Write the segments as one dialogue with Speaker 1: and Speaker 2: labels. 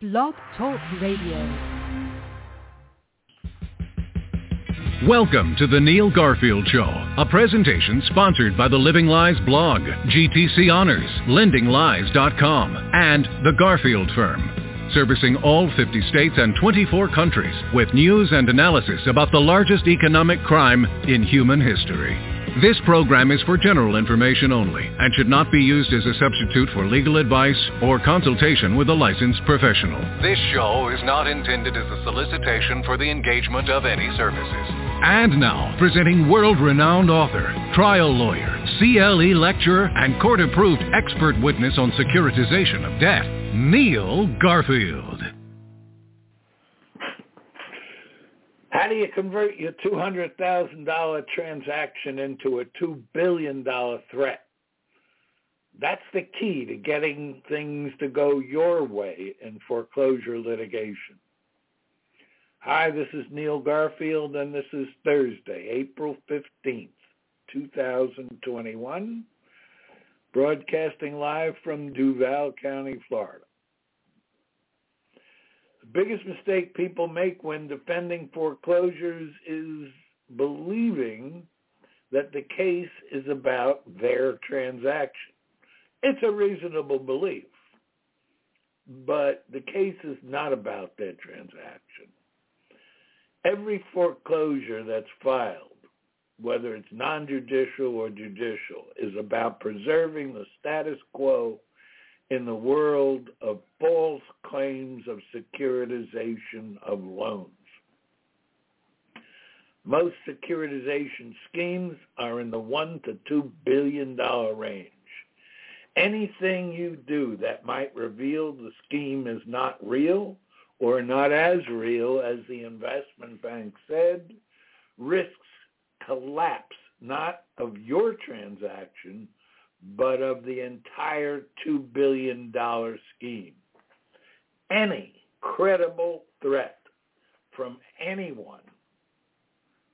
Speaker 1: Blog Talk Radio.
Speaker 2: Welcome to the Neil Garfield Show, a presentation sponsored by the Living Lies blog, GTC Honors, LendingLies.com, and the Garfield Firm, servicing all 50 states and 24 countries with news and analysis about the largest economic crime in human history. This program is for general information only and should not be used as a substitute for legal advice or consultation with a licensed professional. This show is not intended as a solicitation for the engagement of any services. And now, presenting world-renowned author, trial lawyer, CLE lecturer, and court-approved expert witness on securitization of debt, Neil Garfield.
Speaker 3: Do you convert your $200,000 transaction into a $2 billion threat? That's the key to getting things to go your way in foreclosure litigation. Hi, this is Neil Garfield, and this is Thursday, April 15th, 2021, broadcasting live from Duval County, Florida. Biggest mistake people make when defending foreclosures is believing that the case is about their transaction. It's a reasonable belief, but the case is not about their transaction. Every foreclosure that's filed, whether it's non-judicial or judicial, is about preserving the status quo in the world of false claims of securitization of loans. Most securitization schemes are in the one to two billion dollar range. Anything you do that might reveal the scheme is not real or not as real as the investment bank said risks collapse not of your transaction but of the entire $2 billion scheme. Any credible threat from anyone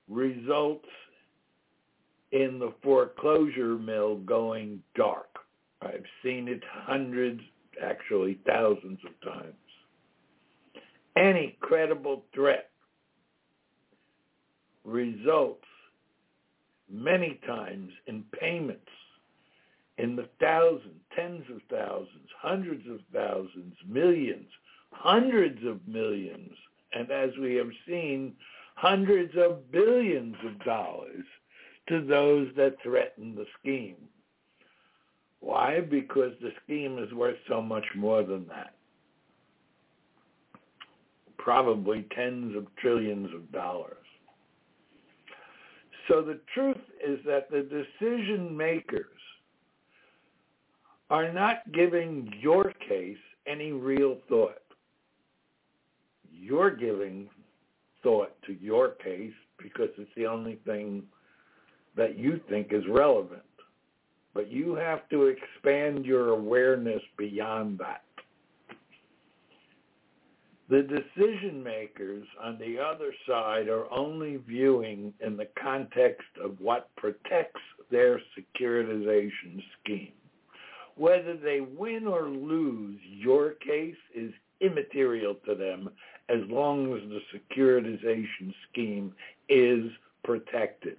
Speaker 3: results in the foreclosure mill going dark. I've seen it hundreds, actually thousands of times. Any credible threat results many times in payments in the thousands, tens of thousands, hundreds of thousands, millions, hundreds of millions, and as we have seen, hundreds of billions of dollars to those that threaten the scheme. Why? Because the scheme is worth so much more than that. Probably tens of trillions of dollars. So the truth is that the decision makers are not giving your case any real thought. You're giving thought to your case because it's the only thing that you think is relevant. But you have to expand your awareness beyond that. The decision makers on the other side are only viewing in the context of what protects their securitization scheme. Whether they win or lose, your case is immaterial to them as long as the securitization scheme is protected.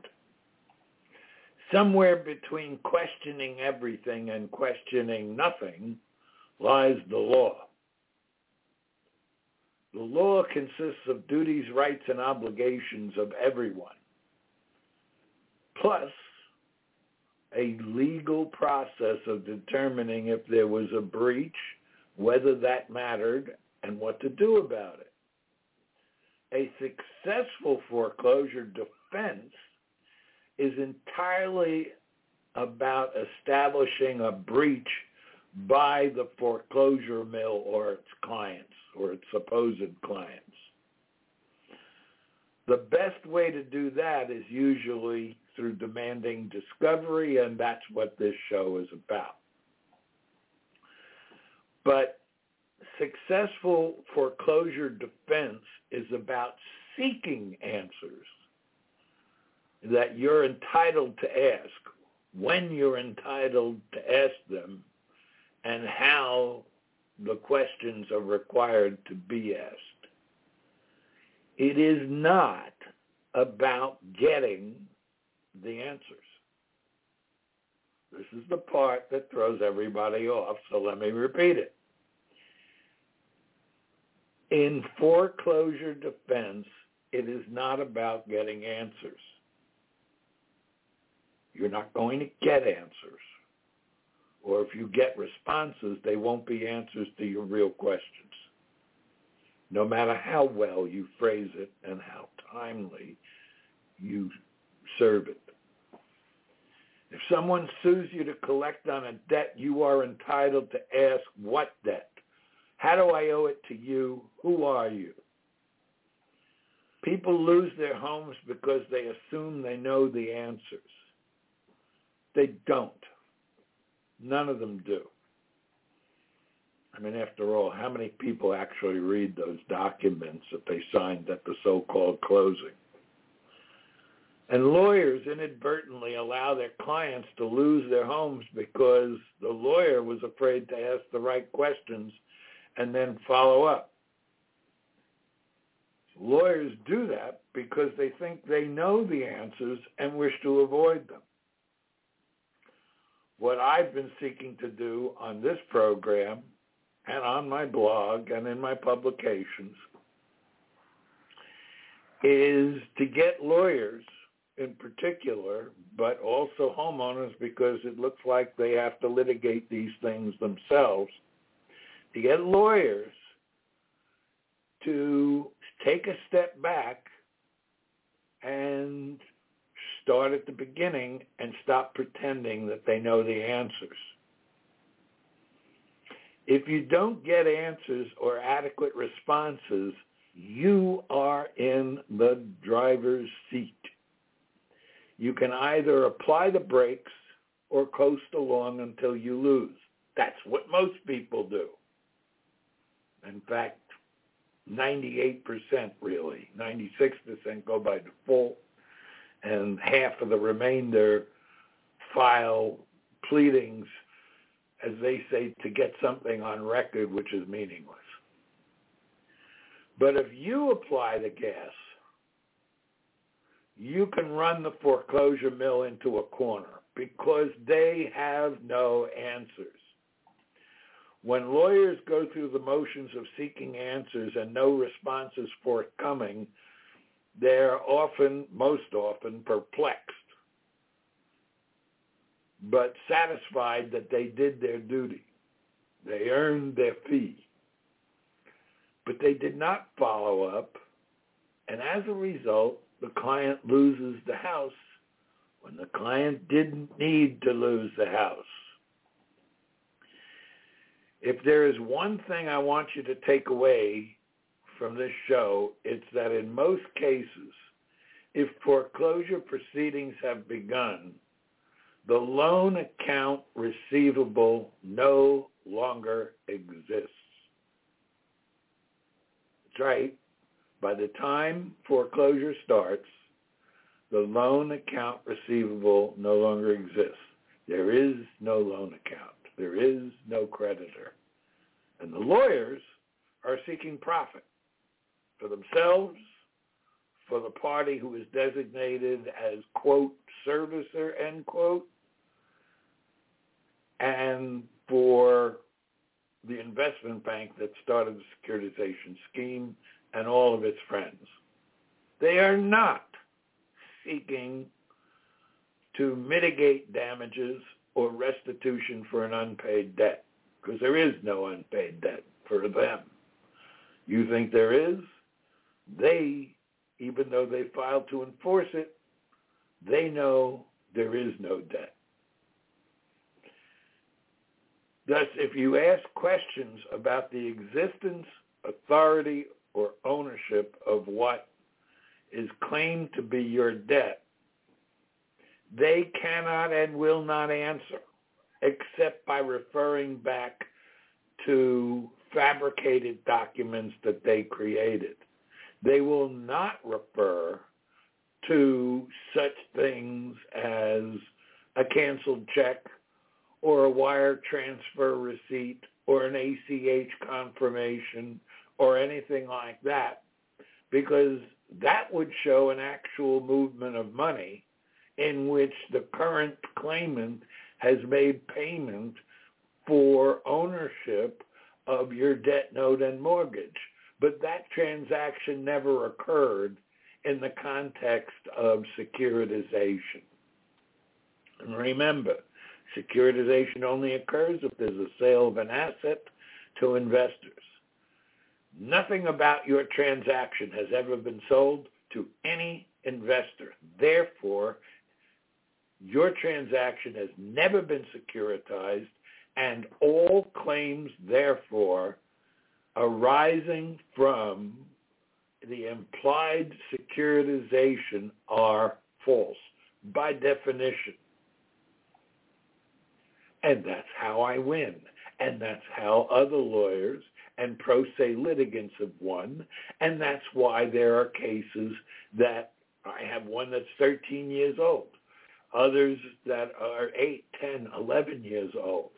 Speaker 3: Somewhere between questioning everything and questioning nothing lies the law. The law consists of duties, rights, and obligations of everyone, plus a legal process of determining if there was a breach, whether that mattered, and what to do about it. A successful foreclosure defense is entirely about establishing a breach by the foreclosure mill or its clients or its supposed clients. The best way to do that is usually through demanding discovery, and that's what this show is about. But successful foreclosure defense is about seeking answers that you're entitled to ask, when you're entitled to ask them, and how the questions are required to be asked. It is not about getting the answers. This is the part that throws everybody off, so let me repeat it. In foreclosure defense, it is not about getting answers. You're not going to get answers. Or if you get responses, they won't be answers to your real questions. No matter how well you phrase it and how timely you serve it. Someone sues you to collect on a debt, you are entitled to ask what debt? How do I owe it to you? Who are you? People lose their homes because they assume they know the answers. They don't. None of them do. I mean, after all, how many people actually read those documents that they signed at the so-called closing? And lawyers inadvertently allow their clients to lose their homes because the lawyer was afraid to ask the right questions and then follow up. Lawyers do that because they think they know the answers and wish to avoid them. What I've been seeking to do on this program and on my blog and in my publications is to get lawyers in particular, but also homeowners because it looks like they have to litigate these things themselves, to get lawyers to take a step back and start at the beginning and stop pretending that they know the answers. If you don't get answers or adequate responses, you are in the driver's seat you can either apply the brakes or coast along until you lose. That's what most people do. In fact, 98% really, 96% go by default, and half of the remainder file pleadings, as they say, to get something on record which is meaningless. But if you apply the gas you can run the foreclosure mill into a corner because they have no answers. When lawyers go through the motions of seeking answers and no response is forthcoming, they're often, most often, perplexed, but satisfied that they did their duty. They earned their fee. But they did not follow up, and as a result, the client loses the house when the client didn't need to lose the house. If there is one thing I want you to take away from this show, it's that in most cases, if foreclosure proceedings have begun, the loan account receivable no longer exists. That's right. By the time foreclosure starts, the loan account receivable no longer exists. There is no loan account. There is no creditor. And the lawyers are seeking profit for themselves, for the party who is designated as, quote, servicer, end quote, and for the investment bank that started the securitization scheme and all of its friends. They are not seeking to mitigate damages or restitution for an unpaid debt because there is no unpaid debt for them. You think there is? They, even though they filed to enforce it, they know there is no debt. Thus, if you ask questions about the existence, authority, or ownership of what is claimed to be your debt, they cannot and will not answer except by referring back to fabricated documents that they created. They will not refer to such things as a canceled check or a wire transfer receipt or an ACH confirmation or anything like that because that would show an actual movement of money in which the current claimant has made payment for ownership of your debt note and mortgage. But that transaction never occurred in the context of securitization. And remember, securitization only occurs if there's a sale of an asset to investors. Nothing about your transaction has ever been sold to any investor. Therefore, your transaction has never been securitized and all claims, therefore, arising from the implied securitization are false by definition. And that's how I win. And that's how other lawyers and pro se litigants have won. And that's why there are cases that I have one that's 13 years old, others that are 8, 10, 11 years old.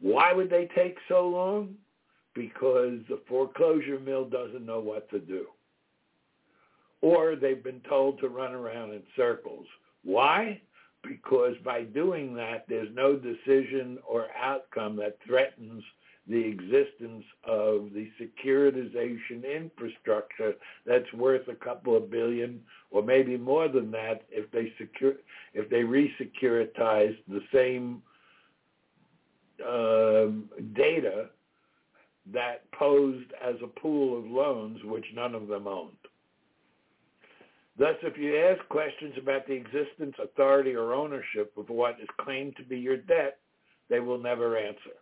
Speaker 3: Why would they take so long? Because the foreclosure mill doesn't know what to do. Or they've been told to run around in circles. Why? Because by doing that, there's no decision or outcome that threatens the existence of the securitization infrastructure that's worth a couple of billion or maybe more than that if they secure if they resecuritize the same um, data that posed as a pool of loans which none of them owned. Thus, if you ask questions about the existence, authority, or ownership of what is claimed to be your debt, they will never answer.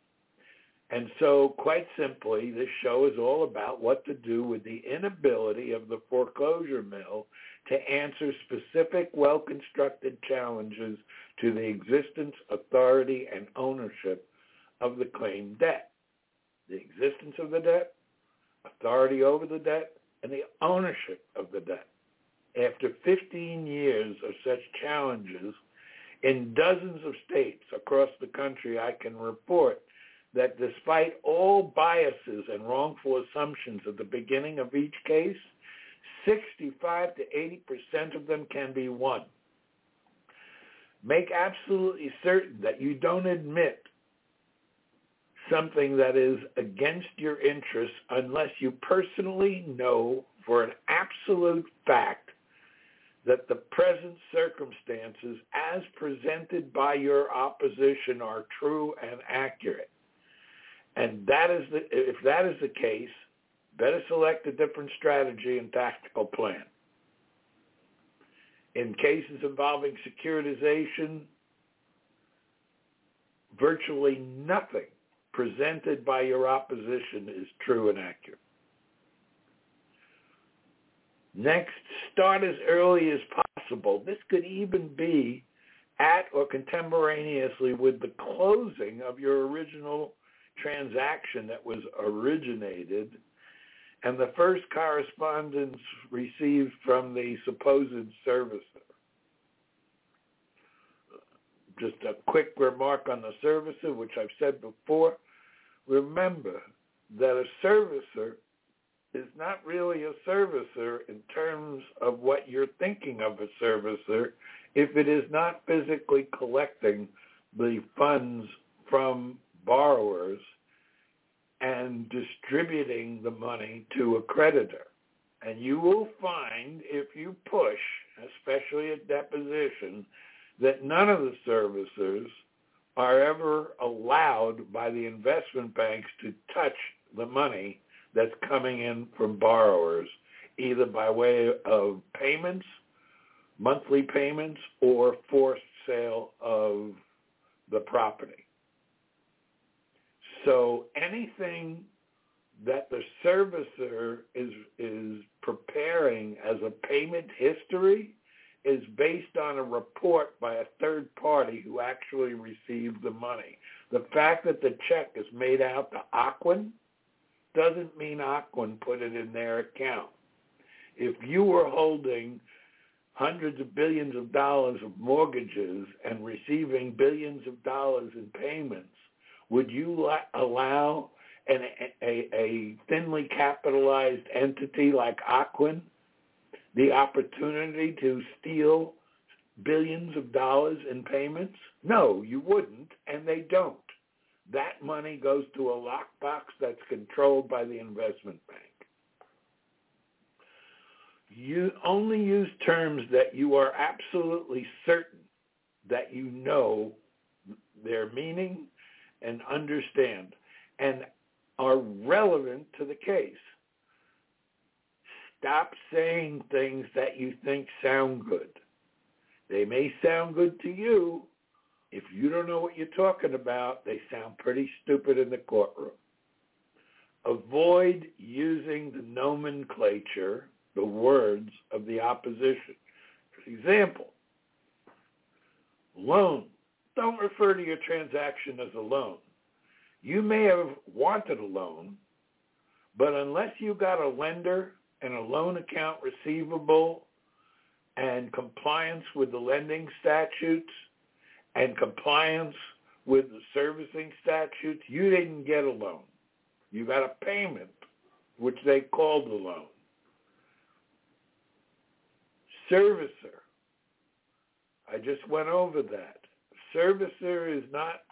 Speaker 3: And so, quite simply, this show is all about what to do with the inability of the foreclosure mill to answer specific, well-constructed challenges to the existence, authority, and ownership of the claimed debt. The existence of the debt, authority over the debt, and the ownership of the debt. After 15 years of such challenges in dozens of states across the country, I can report that despite all biases and wrongful assumptions at the beginning of each case, 65 to 80% of them can be won. Make absolutely certain that you don't admit something that is against your interests unless you personally know for an absolute fact that the present circumstances as presented by your opposition are true and accurate. And that is the, if that is the case, better select a different strategy and tactical plan. In cases involving securitization, virtually nothing presented by your opposition is true and accurate. Next, start as early as possible. This could even be at or contemporaneously with the closing of your original transaction that was originated and the first correspondence received from the supposed servicer. Just a quick remark on the servicer, which I've said before. Remember that a servicer is not really a servicer in terms of what you're thinking of a servicer if it is not physically collecting the funds from borrowers and distributing the money to a creditor. And you will find if you push, especially at deposition, that none of the servicers are ever allowed by the investment banks to touch the money that's coming in from borrowers, either by way of payments, monthly payments, or forced sale of the property. So anything that the servicer is is preparing as a payment history is based on a report by a third party who actually received the money. The fact that is made out to Ocwen doesn't mean Ocwen put it in their account. If you were holding hundreds of billions of dollars of mortgages and receiving billions of dollars in payments, would you allow an, a, a thinly capitalized entity like Ocwen the opportunity to steal billions of dollars in payments? No, you wouldn't, and they don't. That money goes to a lockbox that's controlled by the investment bank. You only use terms that you are absolutely certain that you know their meaning and understand and are relevant to the case. Stop saying things that you think sound good. They may sound good to you. If you don't know what you're talking about, they sound pretty stupid in the courtroom. Avoid using the nomenclature, the words of the opposition. For example, loan. Don't refer to your transaction as a loan. You may have wanted a loan, but unless you got a lender and a loan account receivable and compliance with the lending statutes and compliance with the servicing statutes, you didn't get a loan. You got a payment, which they called the loan. Servicer. I just went over that. Servicer is not,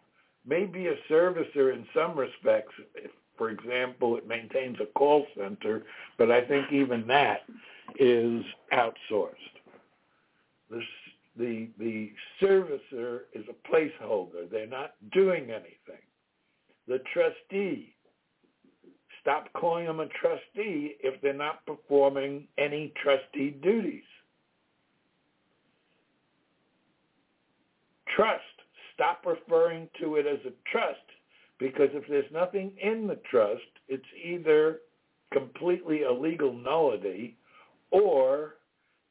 Speaker 3: maybe a servicer in some respects. If, for example, it maintains a call center, but I think even that is outsourced the the the servicer is a placeholder. They're not doing anything. The trustee, stop calling them a trustee if they're not performing any trustee duties. Trust, stop referring to it as a trust because if there's nothing in the trust, it's either completely a legal nullity or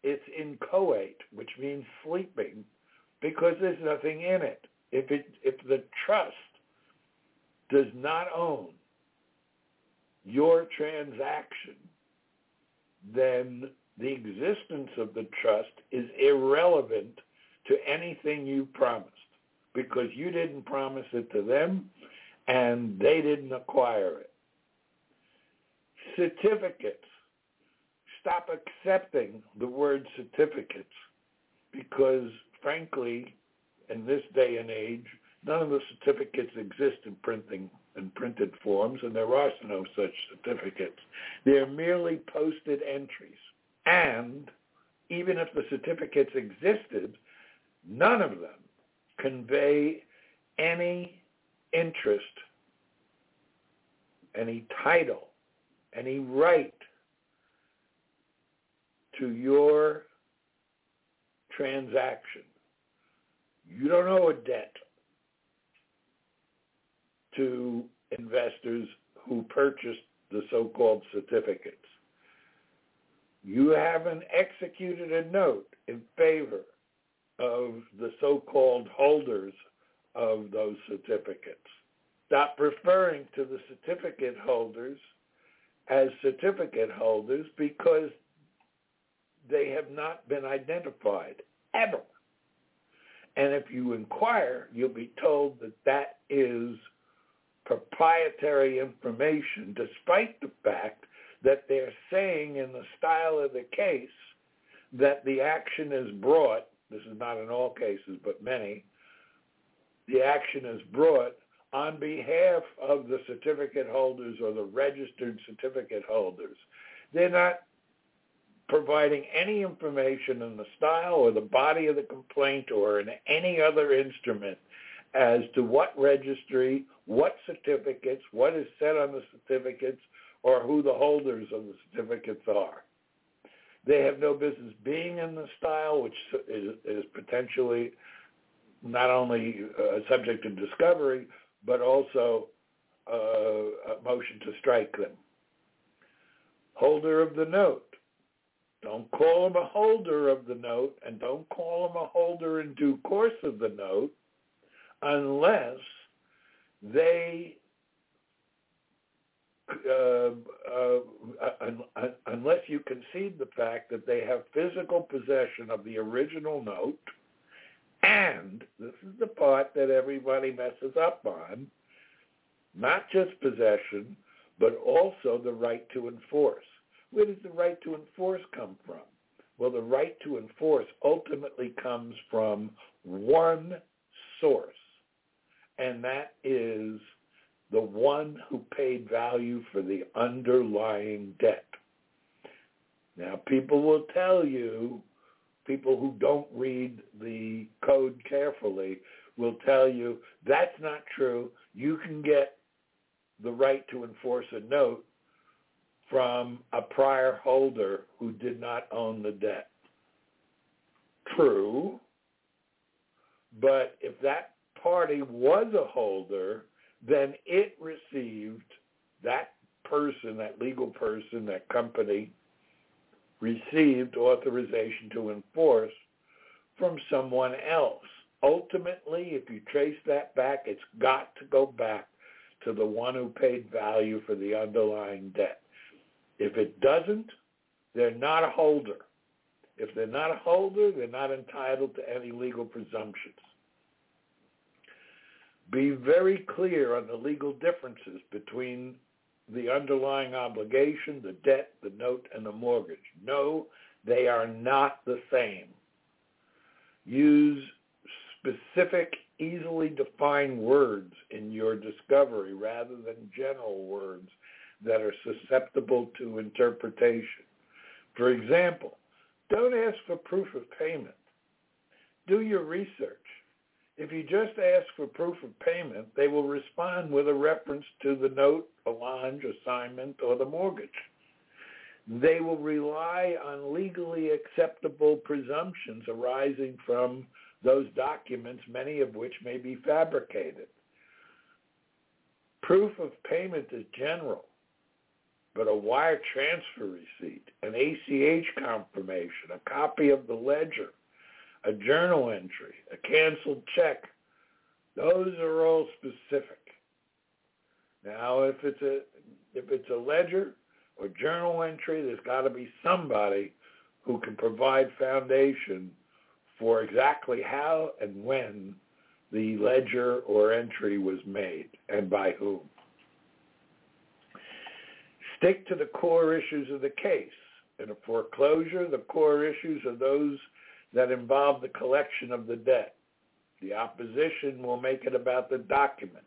Speaker 3: it's inchoate, which means sleeping, because there's nothing in it. If it if the trust does not own your transaction, then the existence of the trust is irrelevant to anything you promised because you didn't promise it to them and they didn't acquire it. Certificates stop accepting the word certificates because, frankly, in this day and age, none of the certificates exist in printing in printed forms, and there are no such certificates. They're merely posted entries. And even if the certificates existed, none of them convey any interest, any title, any right to your transaction. You don't owe a debt to investors who purchased the so-called certificates. You haven't executed a note in favor of the so-called holders of those certificates. Stop referring to the certificate holders as certificate holders because they have not been identified ever. And if you inquire, you'll be told that that is proprietary information, despite the fact that they're saying in the style of the case that the action is brought, this is not in all cases, but many, the action is brought on behalf of the certificate holders or the registered certificate holders. They're not providing any information in the style or the body of the complaint or in any other instrument as to what registry, what certificates, what is said on the certificates, or who the holders of the certificates are. They have no business being in the style, which is, is potentially not only uh, subject to discovery, but also uh, a motion to strike them. Holder of the note. Don't call him a holder of the note and don't call him a holder in due course of the note unless they uh, uh, uh, unless you concede the fact that they have physical possession of the original note, and this is the part that everybody messes up on, not just possession, but also the right to enforce. Where does the right to enforce come from? Well, the right to enforce ultimately comes from one source, and that is the one who paid value for the underlying debt. Now, people will tell you, people who don't read the code carefully will tell you that's not true. You can get the right to enforce a note from a prior holder who did not own the debt. True, but if that party was a holder, then it received that person, that legal person, that company received authorization to enforce from someone else. Ultimately, if you trace that back, it's got to go back to the one who paid value for the underlying debt. If it doesn't, they're not a holder. If they're not a holder, they're not entitled to any legal presumptions. Be very clear on the legal differences between the underlying obligation, the debt, the note, and the mortgage. No, they are not the same. Use specific, easily defined words in your discovery rather than general words that are susceptible to interpretation. For example, don't ask for proof of payment. Do your research. If you just ask for proof of payment, they will respond with a reference to the note, allonge, assignment, or the mortgage. They will rely on legally acceptable presumptions arising from those documents, many of which may be fabricated. Proof of payment is general, but a wire transfer receipt, an ACH confirmation, a copy of the ledger, a journal entry, a canceled check. Those are all specific. Now, if it's a if it's a ledger or journal entry, there's got to be somebody who can provide foundation for exactly how and when the ledger or entry was made and by whom. Stick to the core issues of the case. In a foreclosure, the core issues are those that involve the collection of the debt. The opposition will make it about the documents.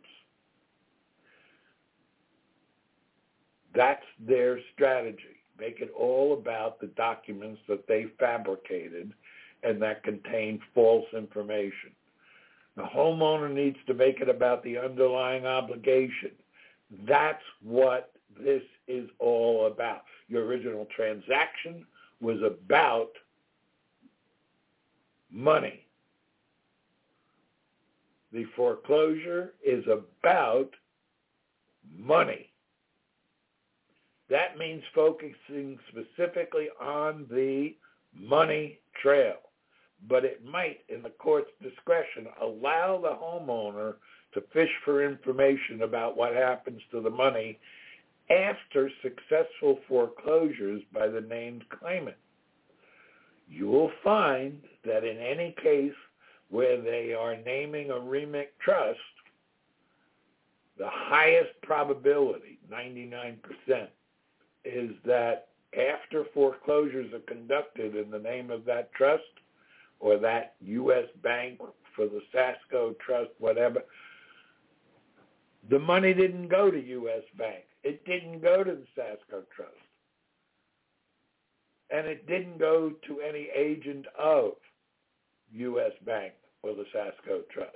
Speaker 3: That's their strategy. Make it all about the documents that they fabricated and that contain false information. The homeowner needs to make it about the underlying obligation. That's what this is all about. Your original transaction was about money. The foreclosure is about money. That means focusing specifically on the money trail. But it might, in the court's discretion, allow the homeowner to fish for information about what happens to the money after successful foreclosures by the named claimant you will find that in any case where they are naming a REMIC trust, the highest probability, 99%, is that after foreclosures are conducted in the name of that trust or that U.S. bank for the Sasco trust, whatever, the money didn't go to U.S. Bank. It didn't go to the Sasco trust and it didn't go to any agent of U.S. Bank or the Sasco Trust.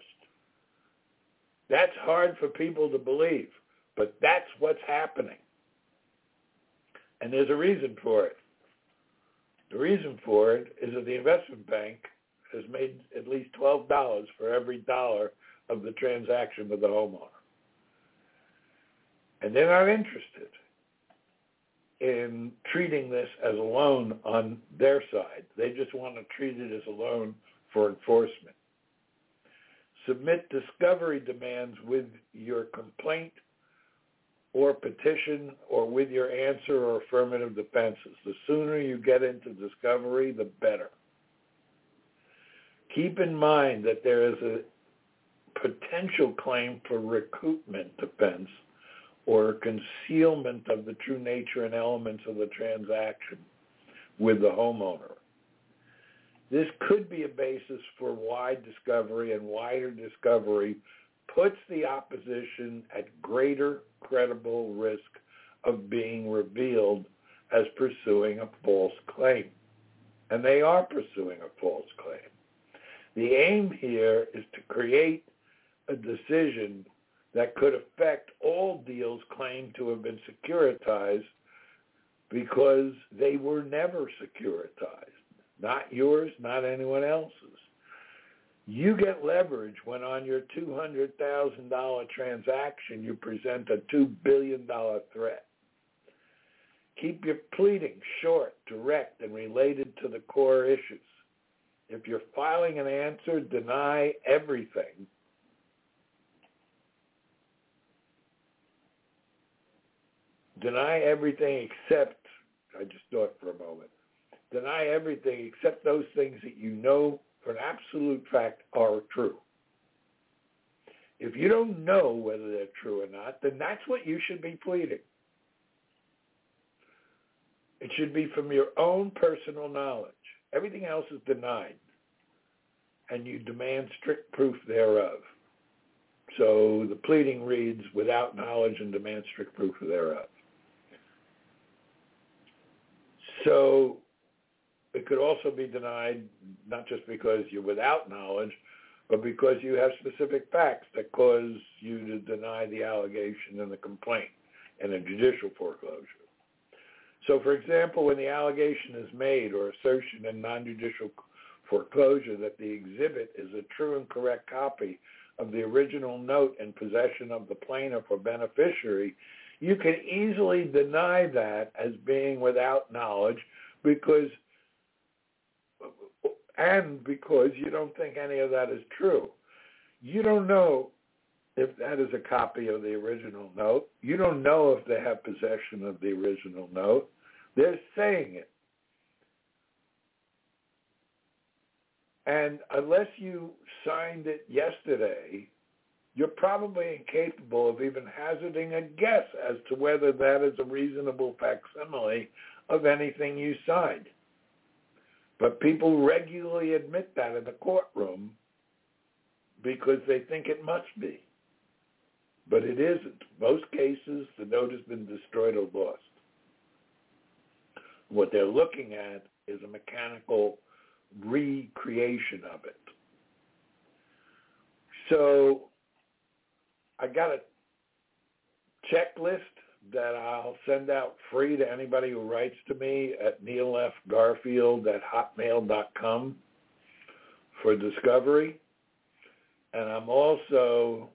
Speaker 3: That's hard for people to believe, but that's what's happening. And there's a reason for it. The reason for it is that the investment bank has made at least $12 for every dollar of the transaction with the homeowner. And they're not interested in treating this as a loan on their side. They just want to treat it as a loan for enforcement. Submit discovery demands with your complaint or petition or with your answer or affirmative defenses. The sooner you get into discovery, the better. Keep in mind that there is a potential claim for recoupment defense or concealment of the true nature and elements of the transaction with the homeowner. This could be a basis for wide discovery and wider discovery puts the opposition at greater credible risk of being revealed as pursuing a false claim. And they are pursuing a false claim. The aim here is to create a decision that could affect all deals claimed to have been securitized because they were never securitized. Not yours, not anyone else's. You get leverage when on your $200,000 transaction you present a $2 billion threat. Keep your pleading short, direct, and related to the core issues. If you're filing an answer, deny everything. Deny everything except, I just thought for a moment, deny everything except those things that you know for an absolute fact are true. If you don't know whether they're true or not, then that's what you should be pleading. It should be from your own personal knowledge. Everything else is denied. And you demand strict proof thereof. So the pleading reads, without knowledge and demand strict proof thereof. So it could also be denied not just because you're without knowledge, but because you have specific facts that cause you to deny the allegation and the complaint and a judicial foreclosure. So, for example, when the allegation is made or assertion in non-judicial foreclosure that the exhibit is a true and correct copy of the original note in possession of the plaintiff or beneficiary, you can easily deny that as being without knowledge because and because you don't think any of that is true. You don't know if that is a copy of the original note. You don't know if they have possession of the original note. They're saying it. And unless you signed it yesterday, you're probably incapable of even hazarding a guess as to whether that is a reasonable facsimile of anything you signed. But people regularly admit that in the courtroom because they think it must be. But it isn't. Most cases, the note has been destroyed or lost. What they're looking at is a mechanical recreation of it. So I got a checklist that I'll send out free to anybody who writes to me at neilfgarfield at hotmail.com for discovery. And I'm also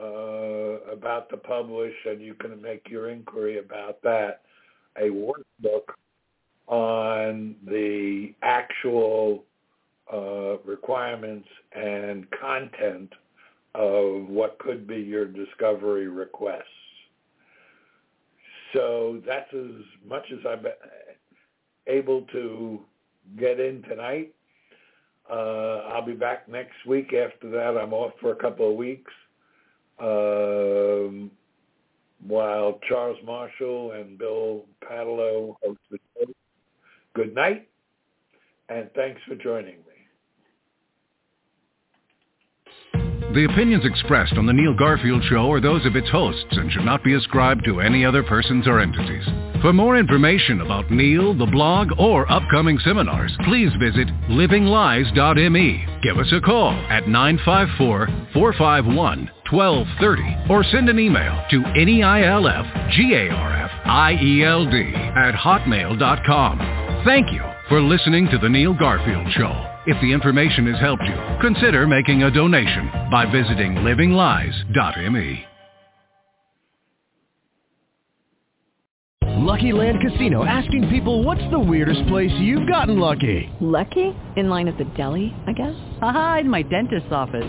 Speaker 3: uh, about to publish, and you can make your inquiry about that, a workbook on the actual uh, requirements and content of what could be your discovery requests. So that's as much as I'm able to get in tonight. Uh, I'll be back next week. After that, I'm off for a couple of weeks. Um, while Charles Marshall and Bill Paatalo host the show. Good night, and thanks for joining me.
Speaker 2: The opinions expressed on The Neil Garfield Show are those of its hosts and should not be ascribed to any other persons or entities. For more information about Neil, the blog, or upcoming seminars, please visit livinglies.me. Give us a call at 954-451-1230 or send an email to neilfgarfield at hotmail.com. Thank you for listening to The Neil Garfield Show. If the information has helped you, consider making a donation by visiting livinglies.me.
Speaker 4: Lucky Land Casino asking people what's the weirdest place you've gotten lucky?
Speaker 5: Lucky? In line at the deli, I guess?
Speaker 1: Aha, in my dentist's office.